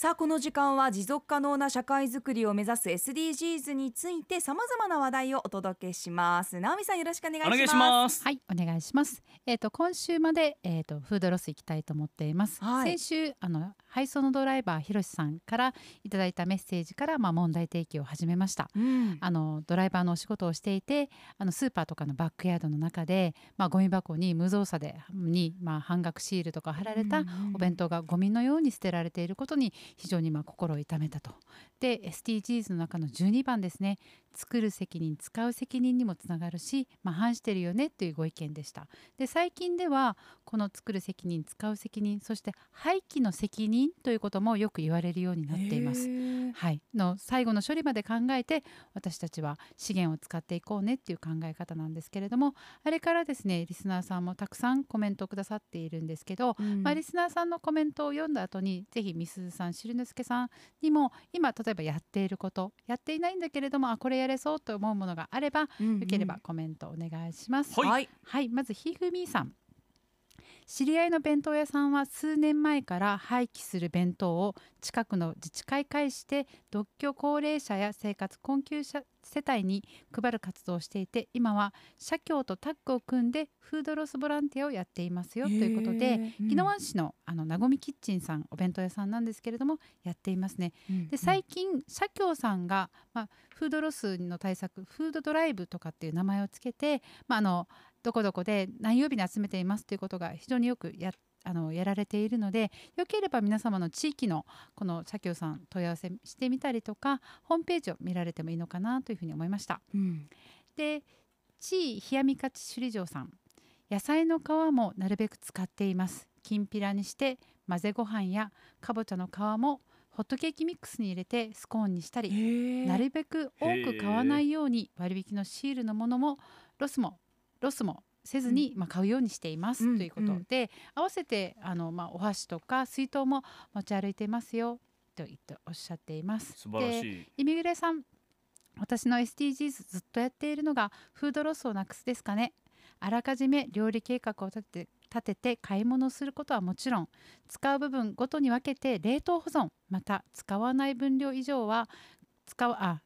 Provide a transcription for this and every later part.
さあこの時間は持続可能な社会づくりを目指す SDGs についてさまざまな話題をお届けします直美さんよろしくお願いしますお願いしますはい、お願いします。えっ、と今週までえっ、とフードロス行きたいと思っています。はい先週あの配送のドライバーひろしさんからいただいたメッセージからまあ問題提起を始めました。うんあのドライバーのお仕事をしていてあのスーパーとかのバックヤードの中で、まあ、ゴミ箱に無造作でに、まあ、半額シールとか貼られたお弁当がゴミのように捨てられていることに非常にまあ心を痛めたと。で SDGs の中の12番ですね作る責任使う責任にもつながるし、まあ、反してるよねというご意見でした。で最近ではこの作る責任使う責任そして廃棄の責任ということもよく言われるようになっています。はい、の最後の処理まで考えて私たちは資源を使っていこうねっていう考え方なんですけれどもあれからですねリスナーさんもたくさんコメントをくださっているんですけど、うんまあ、リスナーさんのコメントを読んだ後にぜひみすずさんしるのすけさんにも今例えばやっていることやっていないんだけれどもあこれやれそうと思うものがあればうんうんよければコメントお願いします。はいはいはい、まずひふみさん。知り合いの弁当屋さんは数年前から廃棄する弁当を近くの自治会介して独居高齢者や生活困窮者世帯に配る活動をしていて今は社協とタッグを組んでフードロスボランティアをやっていますよということへで宜野湾市のあのなごみキッチンさんお弁当屋さんなんですけれどもやっていますね。うんで最近社協さんが、まあ、フードロスの対策フードドライブとかっていう名前をつけて、まあ、あのどこどこで何曜日に集めていますということが非常によくやあのやられているのでよければ皆様の地域のこの社協さん問い合わせしてみたりとかホームページを見られてもいいのかなというふうに思いました。うん。で地位冷やみかち首里城さん野菜の皮もなるべく使っています。きんぴらにして混ぜご飯やかぼちゃの皮もホットケーキミックスに入れてスコーンにしたりなるべく多く買わないように割引のシールのものもロスもロスもせずに、まあ、買うようにしています、うんということで合わせてあの、まあ、お箸とか水筒も持ち歩いていますよと言っておっしゃっています。素晴らしでいイミグレさん私の SDGs ずっとやっているのがフードロスをなくすですかね。あらかじめ料理計画を立てて立てて買い物することはもちろん使う部分ごとに分けて冷凍保存また使わない分量以上は使うあ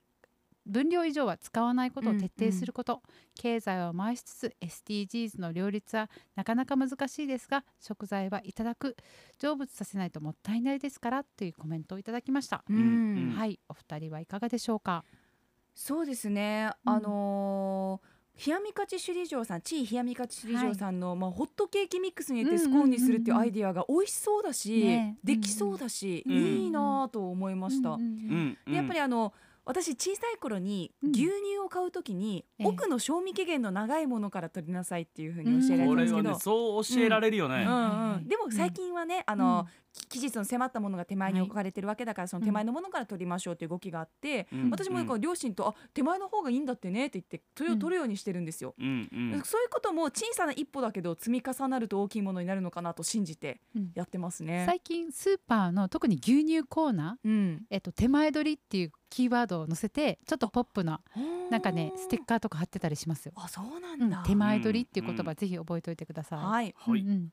分量以上は使わないことを徹底すること、経済を回しつつ SDGs の両立はなかなか難しいですが食材はいただく成仏させないともったいないですからというコメントをいただきました、うんうん。はい。お二人はいかがでしょうか？そうですね、うん。あのー冷やみかち首里城さん地位冷やみかち首里城さんの、まあ、ホットケーキミックスに入れてスコーンにするっていうアイディアが美味しそうだし、ね。できそうだし、うんいいなぁと思いました。うんうんやっぱりあの私小さい頃にうん。牛乳を買うときに、ええ。奥の賞味期限の長いものから取りなさいっていうふうに教えられたんですけど、ねそう教えられるよね、うんうん、でも最近はね、あの、うん。き期日の迫ったものが手前に置かれてるわけだから、その手前のものから取りましょうっていう動きがあって、うん私もなんか両親と、あ手前の方がいいんだってねって言ってそれを取るようにしてるんですよ。うんうんそういうことも小さな一歩だけど積み重なると大きいものになるのかなと信じてうんやってますね。最近スーパーの特に牛乳コーナー、うん、えっと、手前取りっていうキーワードを載せてちょっとポップななんかねステッカーとか貼ってたりしますよ。あそうなうんんだ。手前取りっていう言葉、うんぜひ覚えておいてください。はい。はい、うんうん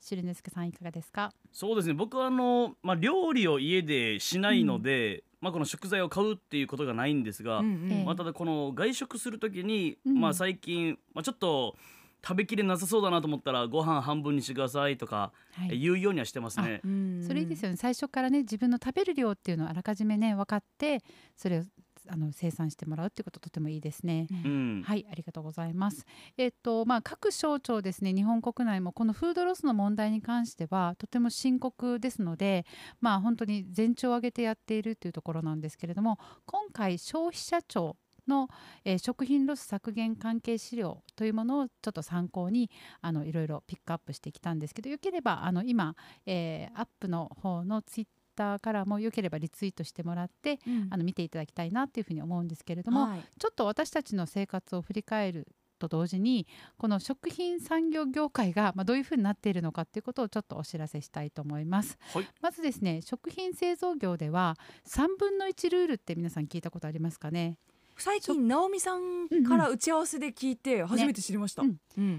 しるねすけさんいかがですか？そうですね僕はあの、まあ、料理を家でしないので、まあ、この食材を買うっていうことがないんですが、うんうんええまあ、ただこの外食する時に、うんまあ、最近、まあ、ちょっと食べきれなさそうだなと思ったらご飯半分にしてくださいとか、はい。言うようにはしてますね。うんそれいいですよね。最初からね自分の食べる量っていうのをあらかじめね分かってそれをあの生産してもらうってこととてもいいですね。うんはい、ありがとうございます。えっとまあ各省庁ですね、日本国内もこのフードロスの問題に関してはとても深刻ですので、まあ本当に全長を挙げてやっているというところなんですけれども、今回消費者庁の、えー食品ロス削減関係資料というものをちょっと参考にあのいろいろピックアップしてきたんですけど、よければあの今、えーアップの方のツイッターからもよければリツイートしてもらって、うんあの見ていただきたいなというふうに思うんですけれども、はいちょっと私たちの生活を振り返ると同時にこの食品産業業界がまあどういうふうになっているのかっていうことをちょっとお知らせしたいと思います。はいまずですね食品製造業では3分の1ルールって皆さん聞いたことありますかね？最近直美さんから打ち合わせで聞いて初めて知りました。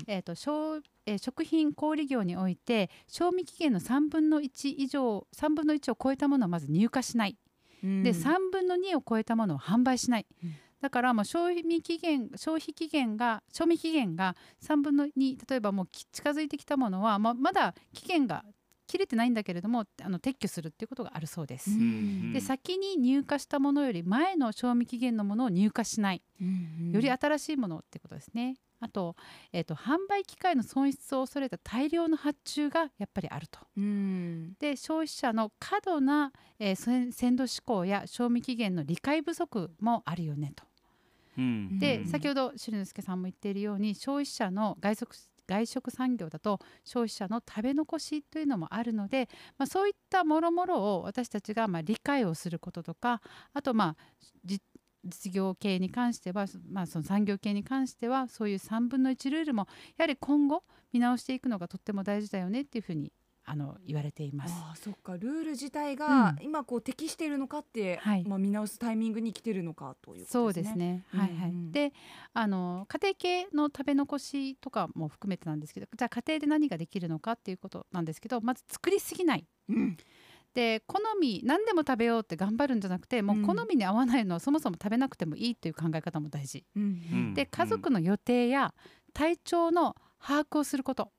えー、と消えー食品小売業において賞味期限の3分の1以上3分の1を超えたものはまず入荷しない、うん。で3分の2を超えたものを販売しない、うん。だからもう消費期限消費期限が賞味期限が3分の2例えばもうき近づいてきたものは、まあ、まだ期限が切れてないんだけれどもあの撤去するっていうことがあるそうです。うんで先に入荷したものより前の賞味期限のものを入荷しない。うん。より新しいものってことですね。あと,、えー、と販売機会の損失を恐れた大量の発注がやっぱりあると。うんで消費者の過度な、えー鮮鮮度志向や賞味期限の理解不足もあるよねと。うんで、うん先ほど朱之介さんも言っているように消費者の外食外食産業だと消費者の食べ残しというのもあるので、まあ、そういったもろもろを私たちがまあ理解をすることとかあとまあじ実業系に関しては、まあ、その産業系に関してはそういう3分の1ルールもやはり今後見直していくのがとっても大事だよねっていうふうにあの言われています。ああそっかルール自体がうん今こう適しているのかって、はいまあ見直すタイミングに来てるのかというこそうとでね。ですすね。はいはい。うんうんで、あの家庭系の食べ残しとかも含めてなんですけど、じゃあ家庭で何ができるのかっていうことなんですけど、まず作りすぎない。うんで好み何でも食べようって頑張るんじゃなくてもううん。好みに合わないのはそもそも食べなくてもいいという考え方も大事、うん。うん。で家族の予定や体調の把握をすること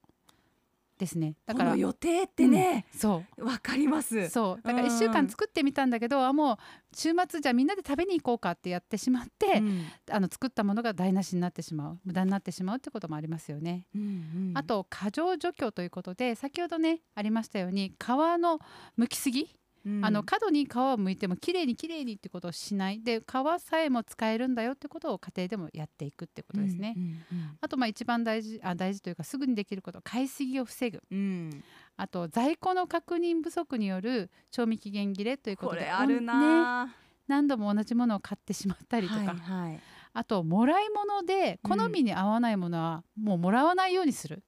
ですね。だから予定ってね、うんそう。わかります。そう。だからうん。1週間作ってみたんだけど、あもう週末じゃあみんなで食べに行こうかってやってしまって、うん。あの作ったものが台無しになってしまう。無駄になってしまうってこともありますよね。うんうん。あと過剰除去ということで先ほどねありましたように皮の剥きすぎ、うんあの角に皮を剥いてもきれいにきれいにってことをしない。で皮さえも使えるんだよってことを家庭でもやっていくってことですね。うんうんあとまあ一番大事あ大事というかすぐにできること買いすぎを防ぐ。うん。うんあと在庫の確認不足による賞味期限切れということであるね、な、何度も同じものを買ってしまったりとか、はいはい。あともらい物で好みに合わないものはもうもらわないようにする、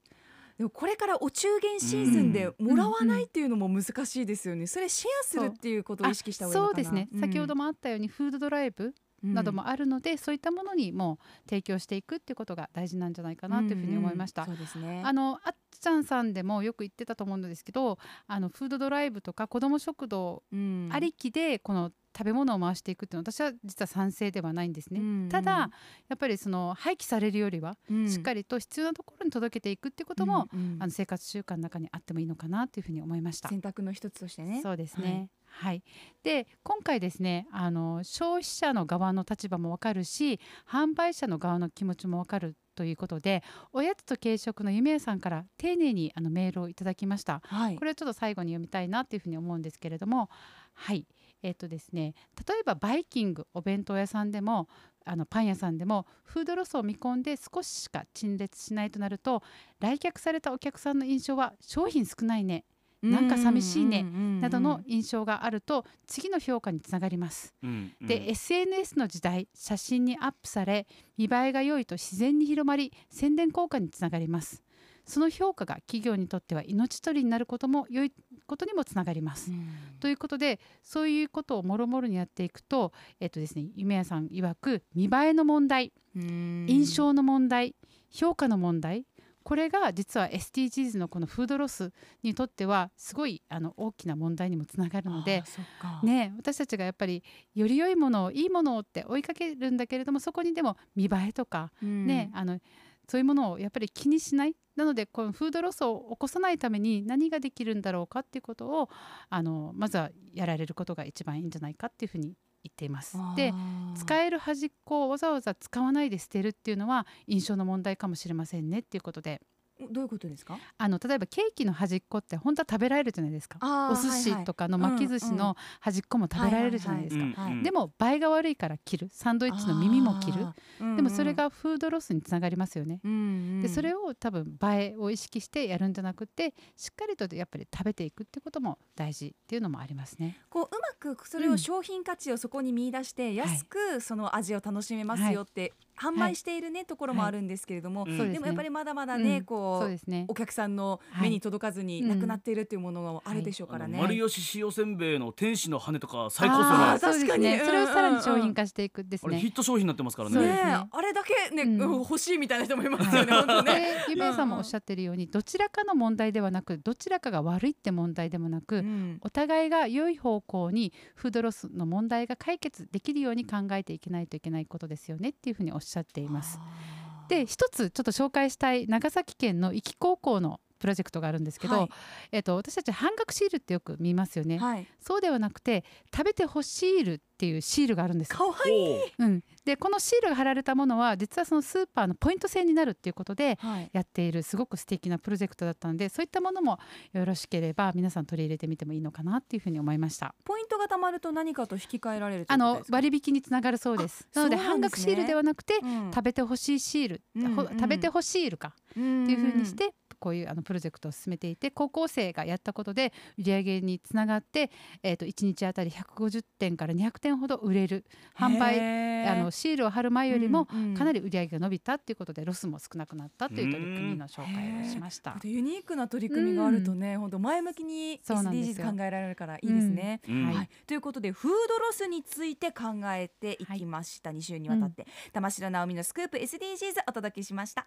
でもこれからお中元シーズンでうんもらわないっていうのも難しいですよね。それシェアするっていうことを意識した方がいいのかな。そうですね、先ほどもあったようにフードドライブなどもあるので、そういったものにもう提供していくっていうことが大事なんじゃないかなというふうに思いました。うんうんそうですね。あのあっちゃんさんでもよく言ってたと思うんですけどあのフードドライブとか子ども食堂うんありきでこの食べ物を回していくっていうのは私は実は賛成ではないんですね。うんうんただやっぱりその廃棄されるよりはうんしっかりと必要なところに届けていくってことも、うんうんあの生活習慣の中にあってもいいのかなというふうに思いました。選択の一つとしてね。そうですね。はい、で今回ですねあの消費者の側の立場もわかるし販売者の側の気持ちもわかるということでおやつと軽食の夢屋さんから丁寧にあのメールをいただきました。はいこ。れをちょっと最後に読みたいなというふうに思うんですけれどもはいえっ、とですね例えばバイキングお弁当屋さんでもあのパン屋さんでもフードロスを見込んで少ししか陳列しないとなると来客されたお客さんの印象は商品少ないねなんか寂しいねなどの印象があると次の評価につながります。うんで、SNS の時代写真にアップされ見栄えが良いと自然に広まり宣伝効果につながります。その評価が企業にとっては命取りになることも良いことにもつながります。ということでそういうことをもろもろにやっていくと,、えっとですね、夢屋さん曰く見栄えの問題印印象の問題評価の問題これが実は SDGs のこのフードロスにとってはすごいあの大きな問題にもつながるので、ね、私たちがやっぱりより良いものをいいものをって追いかけるんだけれどもそこにでも見栄えとか、ねあのそういうものをやっぱり気にしない。なのでこのフードロスを起こさないために何ができるんだろうかっていうことをあのまずはやられることが一番いいんじゃないかっていうふうに言っています。で使える端っこをわざわざ使わないで捨てるっていうのは印象の問題かもしれませんねっていうことでどういうことですか？あの例えばケーキの端っこって本当は食べられるじゃないですか。お寿司とかの巻き寿司の端っこも食べられるじゃないですか。うんうん。でも映えが悪いから切る。サンドイッチの耳も切る。るでもそれがフードロスにつながりますよね。でそれをを多分映えを意識してやるんじゃなくてしっかりとやっぱり食べていくってことも大事っていうのもありますね。こううまくそれを商品価値をそこに見出して安くその味を楽しめますよって販売しているねところもあるんですけれども、うん。そうですね。でもやっぱりまだまだね、うん。こうそうですね。お客さんの目に届かずにはい。なくなっているっていうものがあるでしょうからね。あの丸吉塩せんべいの天使の羽とか最高そうです確かに。ねそれをさらに商うんうん。うん品化していくですあれヒねット商品になってますからね。ね。あれだけね、うん。うん欲しいみたいな人もいますよね。本当ね。でゆめいさんもおっしゃってるようにどちらかの問題ではなくどちらかが悪いって問題でもなく、うん。お互いが良い方向にフードロスの問題が解決できるように考えていけないといけないことですよねっていうふうにおっしゃっています。で一つちょっと紹介したい長崎県の壱岐高校のプロジェクトがあるんですけど、はい。えっと、私たち半額シールってよく見ますよね、はい。そうではなくて食べてほしいるっていうシールがあるんですよ。可愛いい。おううん、でこのシールが貼られたものは実はそのスーパーのポイント制になるっていうことではい。やっているすごく素敵なプロジェクトだったのでそういったものもよろしければ皆さん取り入れてみてもいいのかなっていうふうに思いました。ポイントが貯まると何かと引き換えられるあの。割引につながるそうです。あなので半額シールではなくて、うん。食べてほしいシール、ほうんうん。食べてほしいるか。っっていうふうにしてこういうあのプロジェクトを進めていて高校生がやったことで売り上げにつながって、えー、と1日あたり150点から200点ほど売れる。販売あのシールを貼る前よりもかなりり売り上げが伸びたっていうことでロスも少なくなったっていう取り組みの紹介をしました。ユニークな取り組みがあるとね、本当前向きに SDGs よ。考えられるからいいですね。うん。はい。はい、ということでフードロスについて考えていきました、2週にわたって、玉城直美のスクープ SDGs お届けしました